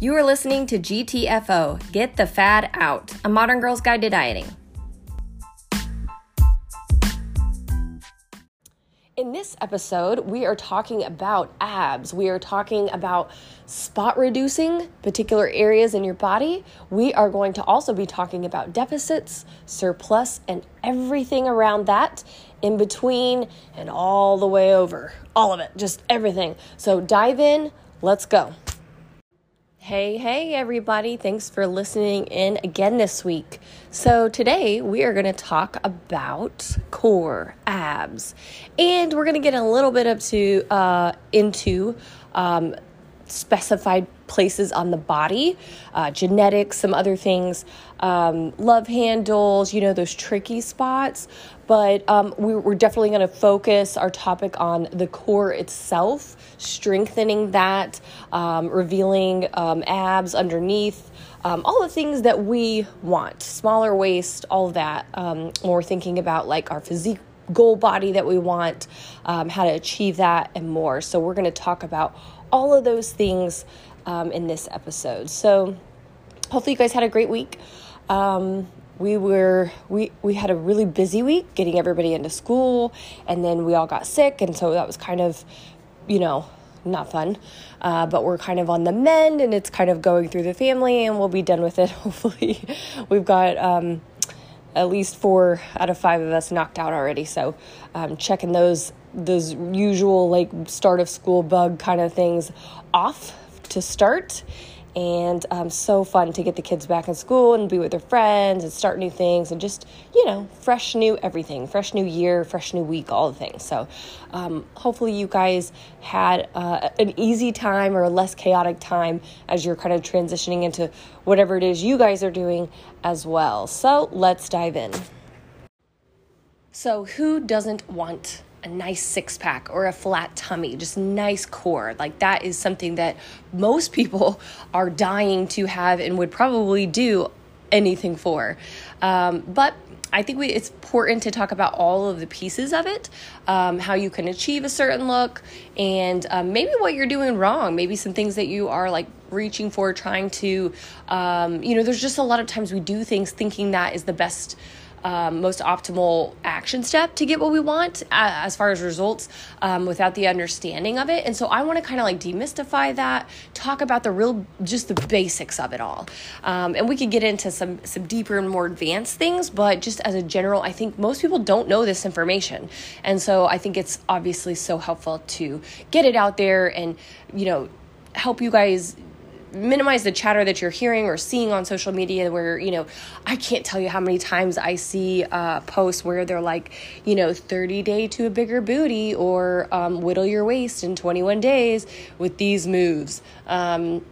You are listening to GTFO Get the Fad Out, a modern girl's guide to dieting. In this episode, we are talking about abs. We are talking about spot reducing particular areas in your body. We are going to also be talking about deficits, surplus, and everything around that in between and all the way over. All of it, just everything. So dive in, let's go. Hey, hey, everybody. Thanks for listening in again this week. So, today we are going to talk about core abs, and we're going to get a little bit up to, uh, into um, specified places on the body, uh, genetics, some other things, um, love handles, you know, those tricky spots. But um, we, we're definitely going to focus our topic on the core itself, strengthening that, um, revealing um, abs underneath. Um, all the things that we want, smaller waist, all that. Um, we're thinking about like our physique goal body that we want, um, how to achieve that, and more. So, we're going to talk about all of those things um, in this episode. So, hopefully, you guys had a great week. Um, we were we we had a really busy week getting everybody into school, and then we all got sick, and so that was kind of, you know, not fun. Uh, but we're kind of on the mend, and it's kind of going through the family, and we'll be done with it. Hopefully, we've got. Um, at least four out of five of us knocked out already. So, um, checking those those usual like start of school bug kind of things off to start. And um, so fun to get the kids back in school and be with their friends and start new things and just, you know, fresh new everything, fresh new year, fresh new week, all the things. So, um, hopefully, you guys had uh, an easy time or a less chaotic time as you're kind of transitioning into whatever it is you guys are doing as well. So, let's dive in. So, who doesn't want a nice six pack or a flat tummy, just nice core. Like that is something that most people are dying to have and would probably do anything for. Um, but I think we, it's important to talk about all of the pieces of it, um, how you can achieve a certain look, and um, maybe what you're doing wrong. Maybe some things that you are like reaching for, trying to, um, you know, there's just a lot of times we do things thinking that is the best um, most optimal action step to get what we want uh, as far as results um, without the understanding of it. And so I want to kind of like demystify that, talk about the real, just the basics of it all. Um, and we could get into some some deeper and more advanced things, but just as a general, I think most people don't know this information, and so I think it's obviously so helpful to get it out there and you know help you guys minimize the chatter that you're hearing or seeing on social media where you know i can't tell you how many times i see uh, posts where they're like you know 30 day to a bigger booty or um, whittle your waist in 21 days with these moves um,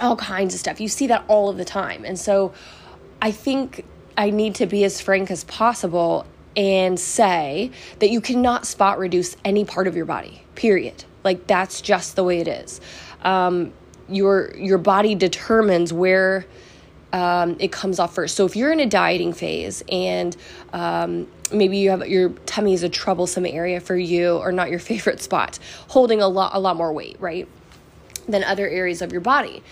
all kinds of stuff. You see that all of the time. And so i think i need to be as frank as possible and say that you cannot spot reduce any part of your body period. Like that's just the way it is. Um, your your body determines where um, it comes off first. So if you're in a dieting phase and um, maybe you have your tummy is a troublesome area for you or not your favorite spot, holding a lot a lot more weight, right, than other areas of your body.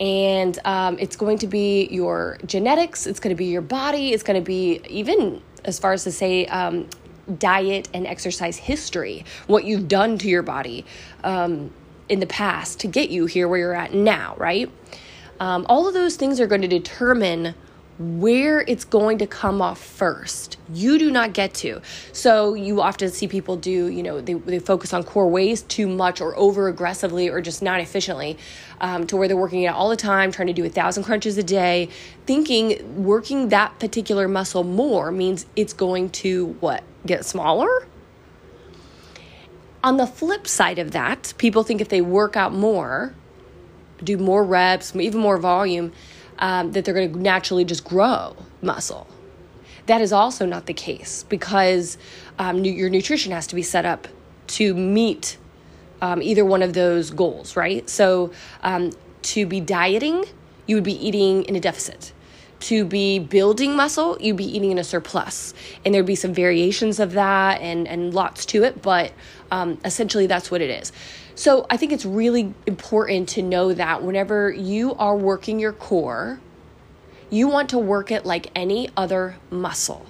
And um, it's going to be your genetics, it's going to be your body, it's going to be even as far as to say um, diet and exercise history, what you've done to your body. Um, in the past to get you here where you're at now, right? Um, all of those things are going to determine where it's going to come off first. You do not get to. So you often see people do, you know, they, they focus on core waist too much or over aggressively or just not efficiently um, to where they're working out all the time, trying to do a thousand crunches a day, thinking working that particular muscle more means it's going to what? Get smaller? On the flip side of that, people think if they work out more, do more reps, even more volume, um, that they're going to naturally just grow muscle. That is also not the case because um, your nutrition has to be set up to meet um, either one of those goals, right? So, um, to be dieting, you would be eating in a deficit. To be building muscle, you'd be eating in a surplus. And there'd be some variations of that and, and lots to it, but um, essentially that's what it is. So I think it's really important to know that whenever you are working your core, you want to work it like any other muscle.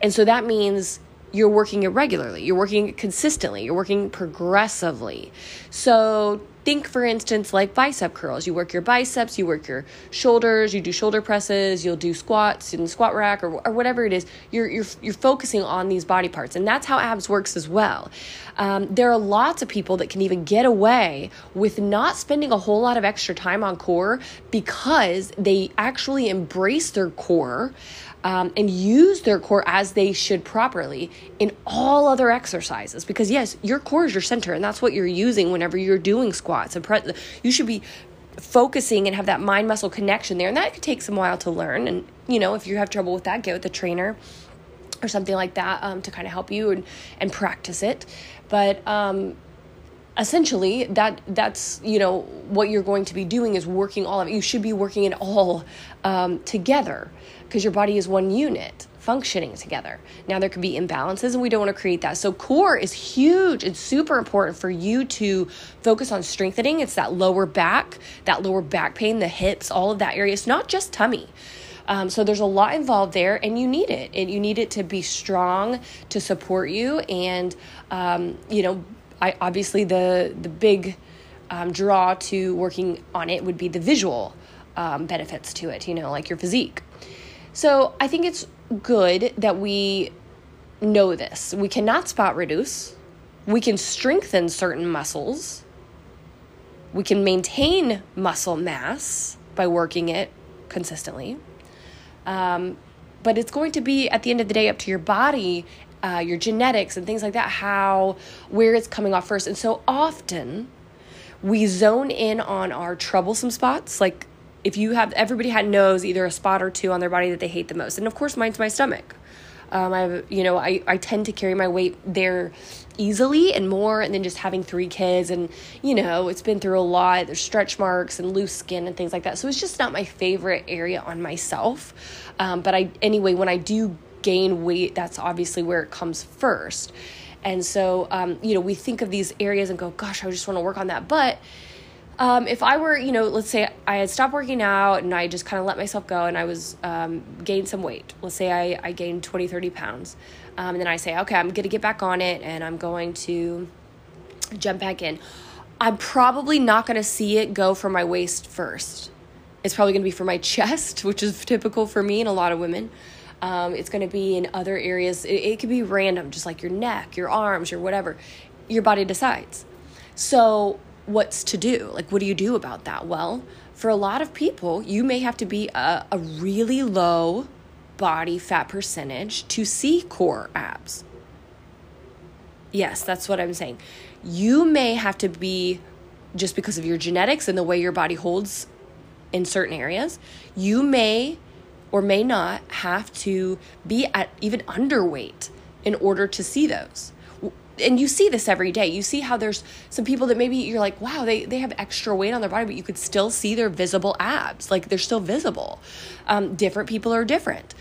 And so that means you're working it regularly, you're working it consistently, you're working progressively. So think for instance like bicep curls. You work your biceps you work your shoulders you do shoulder presses you'll do squats in squat rack or, or whatever it is. You're, you're, you're focusing on these body parts and that's how abs works as well. Um, there are lots of people that can even get away with not spending a whole lot of extra time on core because they actually embrace their core um, and use their core as they should properly in all other exercises. Because, yes, your core is your center, and that's what you're using whenever you're doing squats. And pre- you should be focusing and have that mind muscle connection there. And that could take some while to learn. And, you know, if you have trouble with that, get with a trainer or something like that um, to kind of help you and, and practice it. But, um, essentially that that's you know what you're going to be doing is working all of it you should be working it all um, together because your body is one unit functioning together. Now, there could be imbalances, and we don't want to create that. So, core is huge. It's super important for you to focus on strengthening. It's that lower back, that lower back pain, the hips, all of that area. It's not just tummy. Um, so there's a lot involved there, and you need it. And you need it to be strong to support you. And um, you know, I obviously the the big um, draw to working on it would be the visual um, benefits to it. You know, like your physique. So I think it's good that we know this. We cannot spot reduce. We can strengthen certain muscles. We can maintain muscle mass by working it consistently. Um, but it's going to be, at the end of the day, up to your body, uh, your genetics, and things like that, how, where it's coming off first. And so often we zone in on our troublesome spots, like if you have everybody had knows either a spot or two on their body that they hate the most and of course mine's my stomach um, I you know, I, I tend to carry my weight there easily and more, and then just having three kids, and you know, it's been through a lot. There's stretch marks and loose skin and things like that. So it's just not my favorite area on myself. Um, but I, anyway, when I do gain weight, that's obviously where it comes first. And so, um, you know, we think of these areas and go, gosh, I just want to work on that. But um, if I were, you know, let's say I had stopped working out and I just kind of let myself go and I was um, gained some weight. Let's say I, I gained 20, 30 pounds. Um, and then I say, okay, I'm going to get back on it and I'm going to jump back in. I'm probably not going to see it go for my waist first. It's probably going to be for my chest, which is typical for me and a lot of women. Um, it's going to be in other areas. It, it could be random, just like your neck, your arms, your whatever. Your body decides. So what's to do. Like, what do you do about that? Well, for a lot of people, you may have to be a, a really low body fat percentage to see core abs. Yes, that's what I'm saying. You may have to be, just because of your genetics and the way your body holds in certain areas, you may or may not have to be at even underweight in order to see those and you see this every day. You see how there's some people that maybe you're like, wow, they, they have extra weight on their body, but you could still see their visible abs. Like they're still visible. Um, different people are different.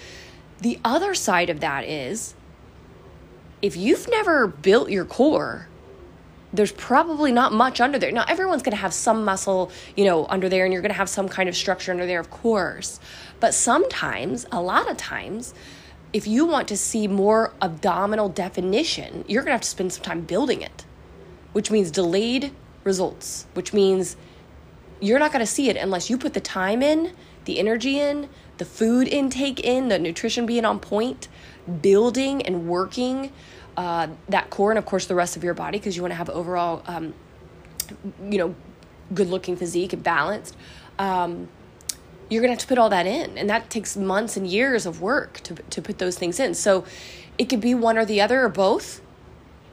The other side of that is if you've never built your core, there's probably not much under there. Now, everyone's going to have some muscle, you know, under there, and you're going to have some kind of structure under there, of course. But sometimes, a lot of times, if you want to see more abdominal definition, you're going to have to spend some time building it, which means delayed results, which means you're not going to see it unless you put the time in, the energy in, the food intake in, the nutrition being on point, building and working uh, that core, and of course the rest of your body because you want to have overall, um, you know, good looking physique and balanced. Um, you're going to have to put all that in. And that takes months and years of work to, to put those things in. So it could be one or the other or both,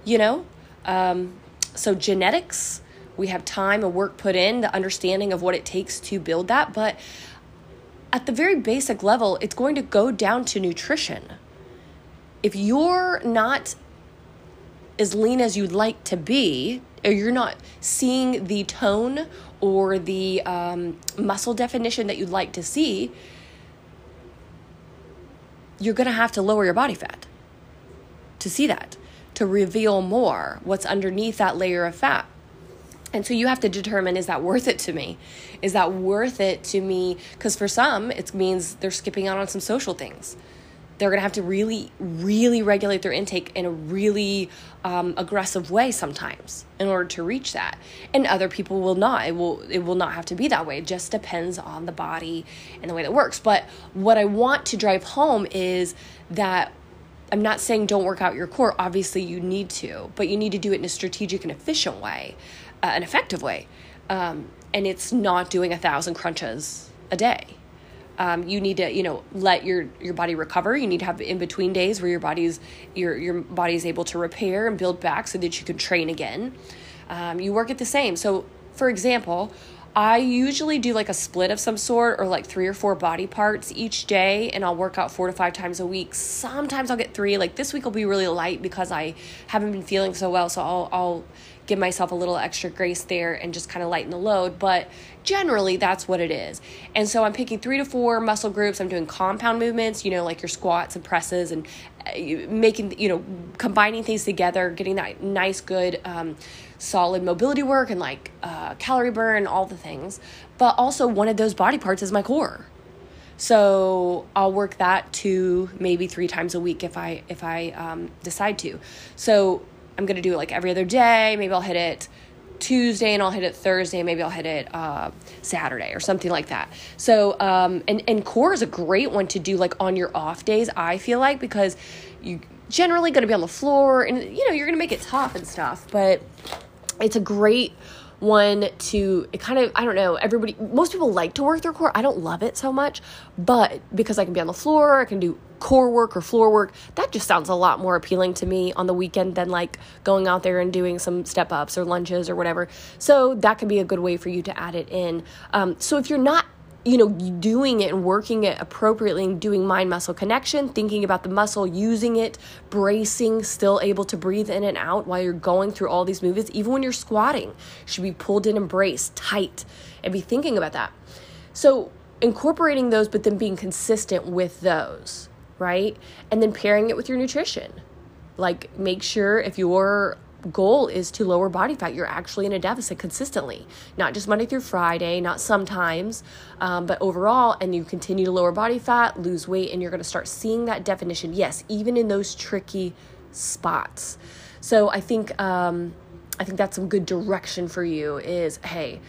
you know? Um, so genetics, we have time and work put in, the understanding of what it takes to build that. But at the very basic level, it's going to go down to nutrition. If you're not as lean as you'd like to be, or you're not seeing the tone or the um, muscle definition that you'd like to see, you're going to have to lower your body fat to see that, to reveal more what's underneath that layer of fat. And so you have to determine is that worth it to me? Is that worth it to me? Because for some, it means they're skipping out on some social things. They're going to have to really, really regulate their intake in a really um, aggressive way sometimes in order to reach that. And other people will not. It will. It will not have to be that way. It just depends on the body and the way that works. But what I want to drive home is that I'm not saying don't work out your core. Obviously, you need to, but you need to do it in a strategic and efficient way uh, an effective way. Um, and it's not doing a thousand crunches a day. Um, you need to, you know, let your your body recover. You need to have in between days where your body's your your body is able to repair and build back so that you can train again. Um, you work at the same. So, for example, I usually do like a split of some sort or like three or four body parts each day, and I'll work out four to five times a week. Sometimes I'll get three. Like this week will be really light because I haven't been feeling so well, so I'll I'll give myself a little extra grace there and just kind of lighten the load. But generally, that's what it is. And so I'm picking three to four muscle groups. I'm doing compound movements, you know, like your squats and presses and uh, making, you know, combining things together, getting that nice, good, um, solid mobility work and like uh, calorie burn, all the things. But also, one of those body parts is my core. So I'll work that two, maybe three times a week if I if I um, decide to. So I'm gonna do it like every other day. Maybe I'll hit it Tuesday and I'll hit it Thursday. Maybe I'll hit it uh, Saturday or something like that. So, um, and and core is a great one to do like on your off days. I feel like because you generally going to be on the floor and you know you're going to make it tough and stuff, but it's a great one to it kind of I don't know everybody most people like to work their core I don't love it so much but because I can be on the floor I can do core work or floor work that just sounds a lot more appealing to me on the weekend than like going out there and doing some step ups or lunges or whatever. So that can be a good way for you to add it in. Um, so if you're not you know, doing it and working it appropriately and doing mind muscle connection, thinking about the muscle, using it, bracing, still able to breathe in and out while you're going through all these movements, even when you're squatting, should be pulled in and braced tight and be thinking about that. So, incorporating those, but then being consistent with those, right? And then pairing it with your nutrition. Like, make sure if you're goal is to lower body fat, you're actually in a deficit consistently, not just Monday through Friday, not sometimes, um, but overall. And you continue to lower body fat, lose weight, and you're going to start seeing that definition. Yes, even in those tricky spots. So I think um, I think that's some good direction for you. Is hey,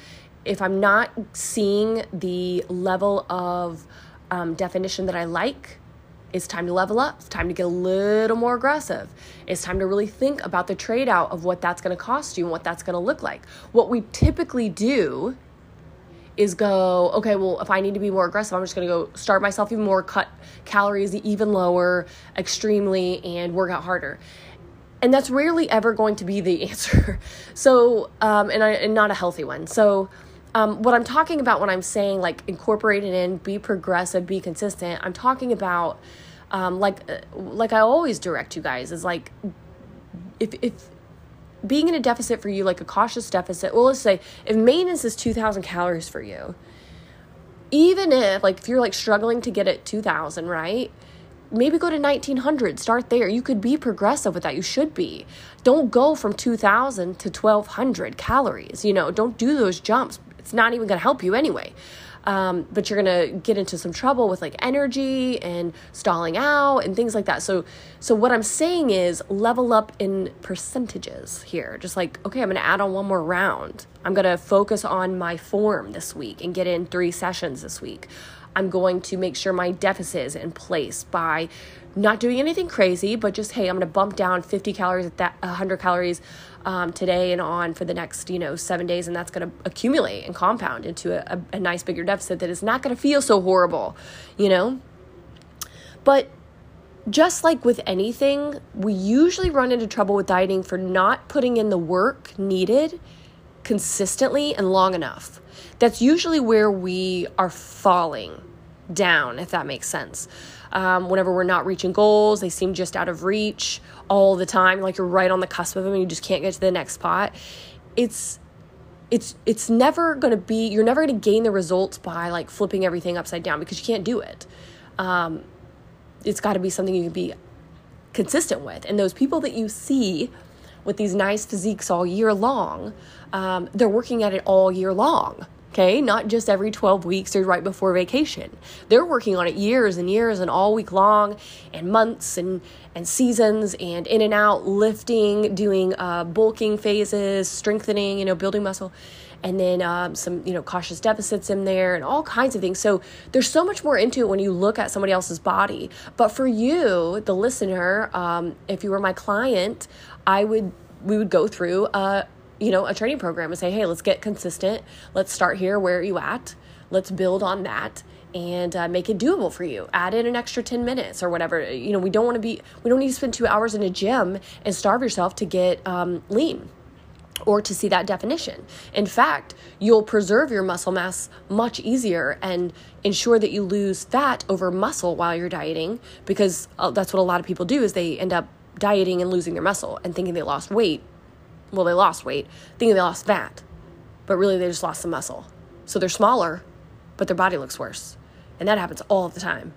if I'm not seeing the level of um, definition that I like it's time to level up. It's time to get a little more aggressive. It's time to really think about the trade out of what that's going to cost you and what that's going to look like. What we typically do is go, okay, well, if I need to be more aggressive, I'm just going to go start myself even more, cut calories even lower, extremely, and work out harder. And that's rarely ever going to be the answer. so, um, and, I, and not a healthy one. So, um, what I'm talking about when I'm saying like incorporate it in, be progressive, be consistent, I'm talking about um, like uh, like I always direct you guys is like if if being in a deficit for you, like a cautious deficit, well, let's say if maintenance is 2,000 calories for you, even if like if you're like struggling to get it 2,000, right? Maybe go to 1900, start there. You could be progressive with that. You should be. Don't go from 2000 to 1200 calories. You know, don't do those jumps it's not even going to help you anyway. Um, but you're gonna get into some trouble with like energy and stalling out and things like that. So, so what I'm saying is level up in percentages here. Just like, okay, I'm gonna add on one more round. I'm gonna focus on my form this week and get in three sessions this week. I'm going to make sure my deficit is in place by not doing anything crazy, but just hey, I'm gonna bump down 50 calories at that 100 calories um, today and on for the next you know seven days and that's going to accumulate and compound into a, a, a nice bigger deficit that is not going to feel so horrible you know? But just like with anything we usually run into trouble with dieting for not putting in the work needed consistently and long enough. That's usually where we are falling down if that makes sense um, whenever we're not reaching goals, they seem just out of reach all the time. Like you're right on the cusp of them and you just can't get to the next spot. It's it's it's never going to be you're never going to gain the results by like flipping everything upside down because you can't do it um, it's got to be something you can be consistent with. And those people that you see with these nice physiques all year long, um, they're working at it all year long. Okay, not just every 12 weeks or right before vacation. They're working on it years and years and all week long, and months and, and seasons, and in and out, lifting, doing uh, bulking phases, strengthening, you know, building muscle. And then um, some you know cautious deficits in there and all kinds of things. So there's so much more into it when you look at somebody else's body. But for you the listener um, if you were my client i would we would go through a you know a training program and say hey let's get consistent let's start here where are you at let's build on that and uh, make it doable for you add in an extra 10 minutes or whatever you know we don't want to be we don't need to spend two hours in a gym and starve yourself to get um, lean or to see that definition. In fact, you'll preserve your muscle mass much easier and ensure that you lose fat over muscle while you're dieting because uh, that's what a lot of people do is they end up dieting and losing their muscle and thinking they lost weight. Well, they lost weight, thinking they lost fat, but really they just lost some muscle. So they're smaller, but their body looks worse. And that happens all the time.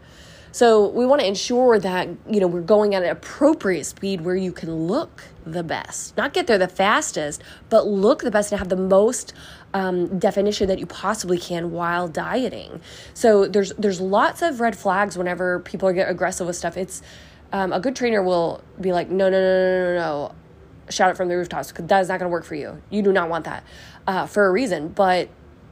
So we want to ensure that, you know, we're going at an appropriate speed where you can look the best. Not get there the fastest, but look the best and have the most um, definition that you possibly can while dieting. So there's there's lots of red flags whenever people get aggressive with stuff. It's um, a good trainer will be like, no, no, no, no, no, no, shout it from the rooftops because that is not going to work for you. You do not want that uh, for a reason. But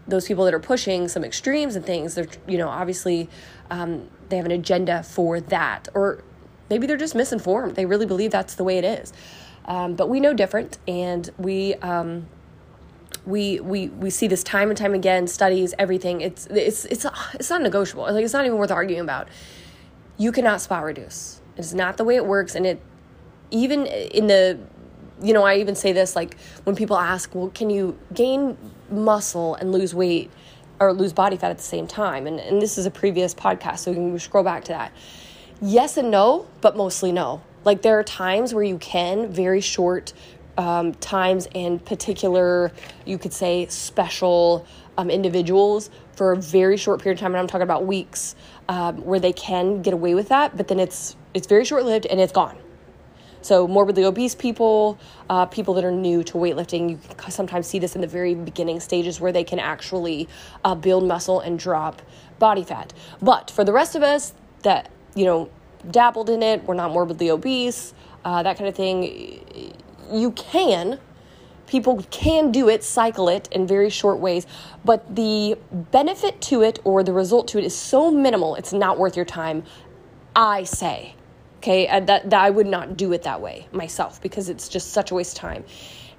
those people that are pushing some extremes and things, they're you know obviously um, they have an agenda for that, or maybe they're just misinformed. They really believe that's the way it is. Um, but we know different, and we um, we we we see this time and time again. Studies, everything. It's it's it's it's not negotiable. Like it's not even worth arguing about. You cannot spot reduce. It's not the way it works, and it even in the you know I even say this like when people ask, well, can you gain muscle and lose weight? or lose body fat at the same time. And, and this is a previous podcast, so we can scroll back to that. Yes and no, but mostly no. Like there are times where you can, very short um, times and particular, you could say, special um, individuals for a very short period of time, and I'm talking about weeks, um, where they can get away with that, but then it's it's very short lived and it's gone. So, morbidly obese people, uh, people that are new to weightlifting, you can sometimes see this in the very beginning stages where they can actually uh, build muscle and drop body fat. But for the rest of us that, you know, dabbled in it, we're not morbidly obese, uh, that kind of thing, you can. People can do it, cycle it in very short ways, but the benefit to it or the result to it is so minimal, it's not worth your time, I say. Okay, uh, that, that I would not do it that way myself because it's just such a waste of time,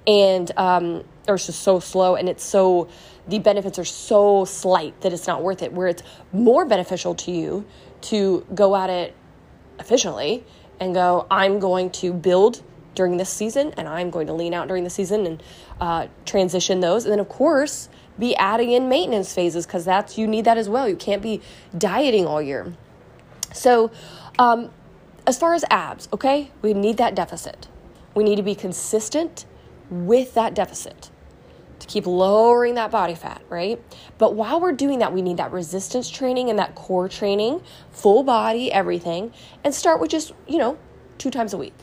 and um, or it's just so slow and it's so the benefits are so slight that it's not worth it. Where it's more beneficial to you to go at it efficiently and go, I'm going to build during this season and I'm going to lean out during the season and uh, transition those, and then of course be adding in maintenance phases because that's you need that as well. You can't be dieting all year. So. Um, as far as abs, okay, we need that deficit. We need to be consistent with that deficit to keep lowering that body fat, right? But while we're doing that, we need that resistance training and that core training, full body, everything, and start with just, you know, two times a week.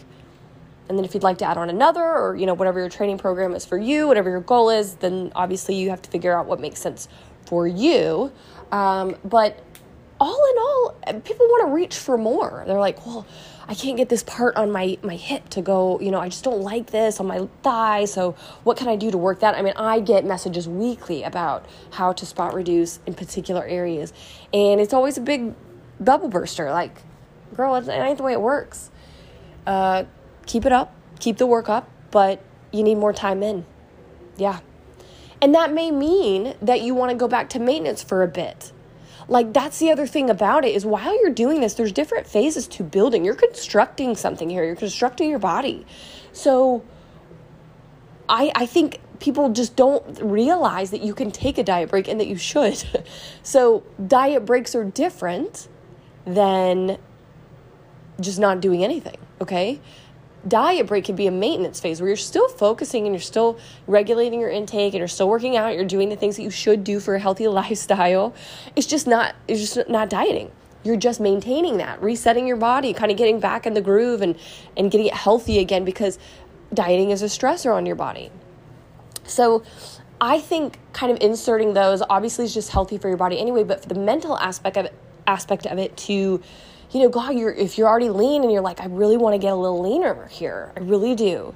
And then if you'd like to add on another or, you know, whatever your training program is for you, whatever your goal is, then obviously you have to figure out what makes sense for you. Um, but all in all, people want to reach for more. They're like, well, I can't get this part on my, my hip to go, you know, I just don't like this on my thigh. So, what can I do to work that? I mean, I get messages weekly about how to spot reduce in particular areas. And it's always a big bubble burster. Like, girl, it ain't the way it works. Uh, keep it up, keep the work up, but you need more time in. Yeah. And that may mean that you want to go back to maintenance for a bit like that's the other thing about it is while you're doing this there's different phases to building. You're constructing something here. You're constructing your body. So i i think people just don't realize that you can take a diet break and that you should. So diet breaks are different than just not doing anything okay diet break can be a maintenance phase where you're still focusing and you're still regulating your intake and you're still working out you're doing the things that you should do for a healthy lifestyle it's just not it's just not dieting you're just maintaining that, resetting your body, kind of getting back in the groove and, and getting it healthy again because dieting is a stressor on your body. So I think kind of inserting those obviously is just healthy for your body anyway, but for the mental aspect of it, aspect of it to, you know, God, you're if you're already lean and you're like, I really want to get a little leaner here. I really do.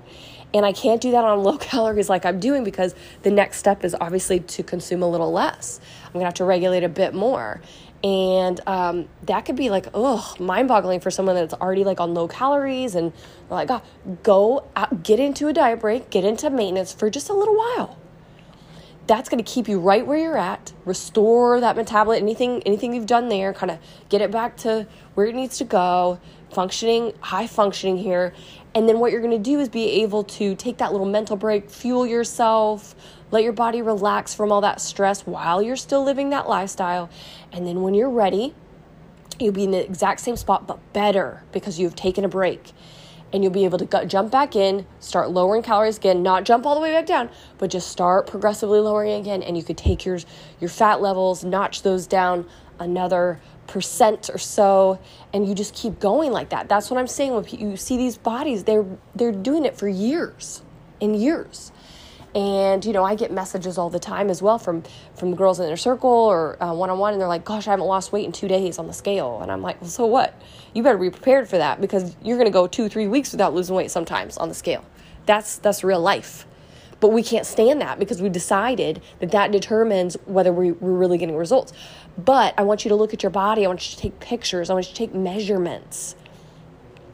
And I can't do that on low calories like I'm doing because the next step is obviously to consume a little less. I'm gonna have to regulate a bit more. And um, that could be like, ugh, mind boggling for someone that's already like on low calories and like, God, go out, get into a diet break, get into maintenance for just a little while. That's going to keep you right where you're at, restore that metabolism, anything, anything you've done there, kind of get it back to where it needs to go, functioning, high functioning here. And then what you're going to do is be able to take that little mental break, fuel yourself, let your body relax from all that stress while you're still living that lifestyle. And then when you're ready, you'll be in the exact same spot, but better because you've taken a break. And you'll be able to go, jump back in, start lowering calories again, not jump all the way back down, but just start progressively lowering again. And you could take your, your fat levels, notch those down another percent or so and you just keep going like that that's what i'm saying when you see these bodies they're they're doing it for years and years and you know i get messages all the time as well from from girls in their circle or uh, one-on-one and they're like gosh i haven't lost weight in two days on the scale. And i'm like well so what? You better be prepared for that because you're going to go two three weeks without losing weight sometimes on the scale. That's that's real life. But we can't stand that because we decided that that determines whether we, we're really getting results. But i want you to look at your body. I want you to take pictures. I want you to take measurements.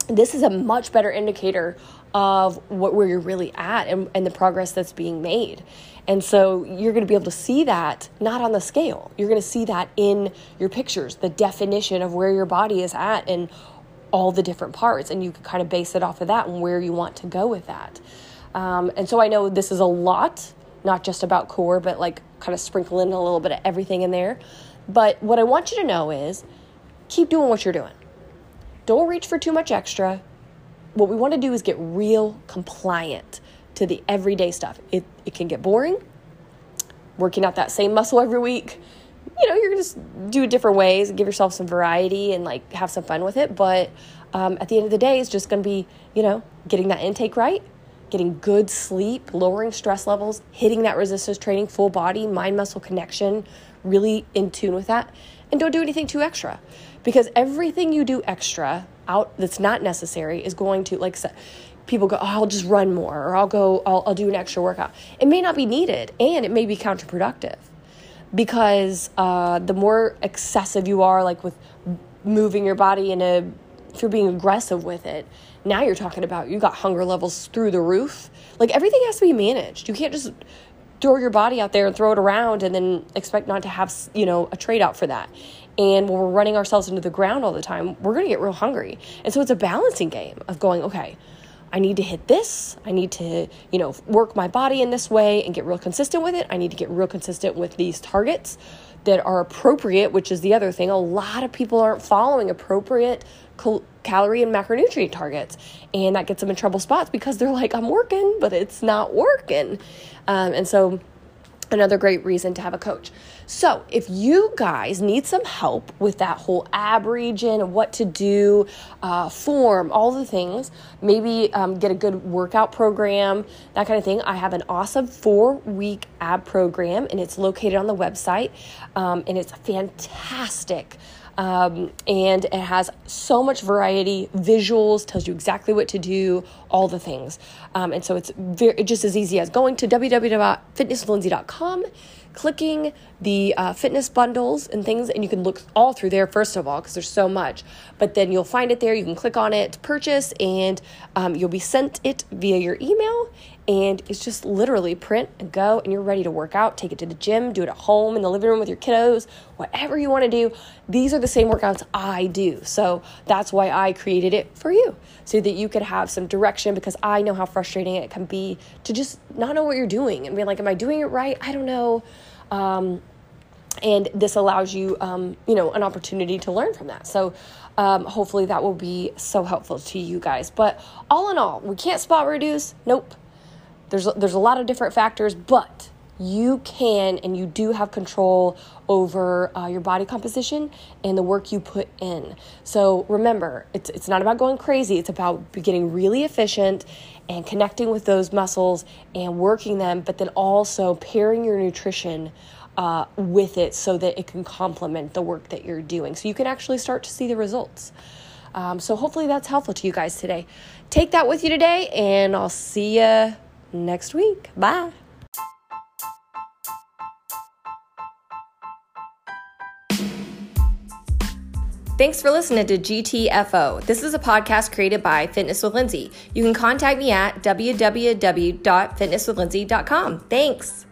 This is a much better indicator of what where you're really at and, and the progress that's being made. And so you're going to be able to see that not on the scale. You're going to see that in your pictures, the definition of where your body is at and all the different parts. And you can kind of base it off of that and where you want to go with that. Um, and so I know this is a lot, not just about core, but like kind of sprinkle in a little bit of everything in there. But what I want you to know is keep doing what you're doing. Don't reach for too much extra what we want to do is get real compliant to the everyday stuff. It, it can get boring, working out that same muscle every week. You know, you're to just do it different ways give yourself some variety and like have some fun with it. But um, at the end of the day, it's just to be, you know, getting that intake right, getting good sleep, lowering stress levels, hitting that resistance training, full body, mind muscle connection, really in tune with that. And don't do anything too extra because everything you do extra out that's not necessary is going to like people go oh, i'll just run more or i'll go I'll, I'll do an extra workout. It may not be needed and it may be counterproductive. Because uh, the more excessive you are like with moving your body in a if you're being aggressive with it now you're talking about you got hunger levels through the roof. Like everything has to be managed. You can't just throw your body out there and throw it around and then expect not to have you know a trade out for that and when we're running ourselves into the ground all the time, we're going to get real hungry. And so it's a balancing game of going, okay, I need to hit this. I need to, you know, work my body in this way and get real consistent with it. I need to get real consistent with these targets that are appropriate, which is the other thing. A lot of people aren't following appropriate cal- calorie and macronutrient targets, and that gets them in trouble spots because they're like, I'm working, but it's not working. Um, and so another great reason to have a coach. So, if you guys need some help with that whole ab region, what to do, uh, form, all the things, maybe um, get a good workout program, that kind of thing, I have an awesome four week ab program and it's located on the website um, and it's fantastic. Um, and it has so much variety, visuals, tells you exactly what to do, all the things. Um, and so it's very just as easy as going to www.fitnesslindsay.com clicking the uh, fitness bundles and things, and you can look all through there, first of all, because there's so much. But then you'll find it there. You can click on it, purchase, and um, you'll be sent it via your email. And it's just literally print and go, and you're ready to work out. Take it to the gym, do it at home, in the living room with your kiddos, whatever you want to do. These are the same workouts I do. So that's why I created it for you, so that you could have some direction because I know how frustrating it can be to just not know what you're doing and be like, Am I doing it right? I don't know. Um, and this allows you, um, you know, an opportunity to learn from that. So um, hopefully that will be so helpful to you guys. But all in all, we can't spot reduce. Nope. There's there's a lot of different factors, but you can and you do have control over uh, your body composition and the work you put in. So remember, it's, it's not about going crazy, it's about getting really efficient and connecting with those muscles and working them, but then also pairing your nutrition. Uh, with it so that it can complement the work that you're doing. So you can actually start to see the results. Um, so hopefully that's helpful to you guys today. Take that with you today, and I'll see you next week. Bye. Thanks for listening to GTFO. This is a podcast created by Fitness with Lindsay. You can contact me at www.fitnesswithlindsay.com. Thanks.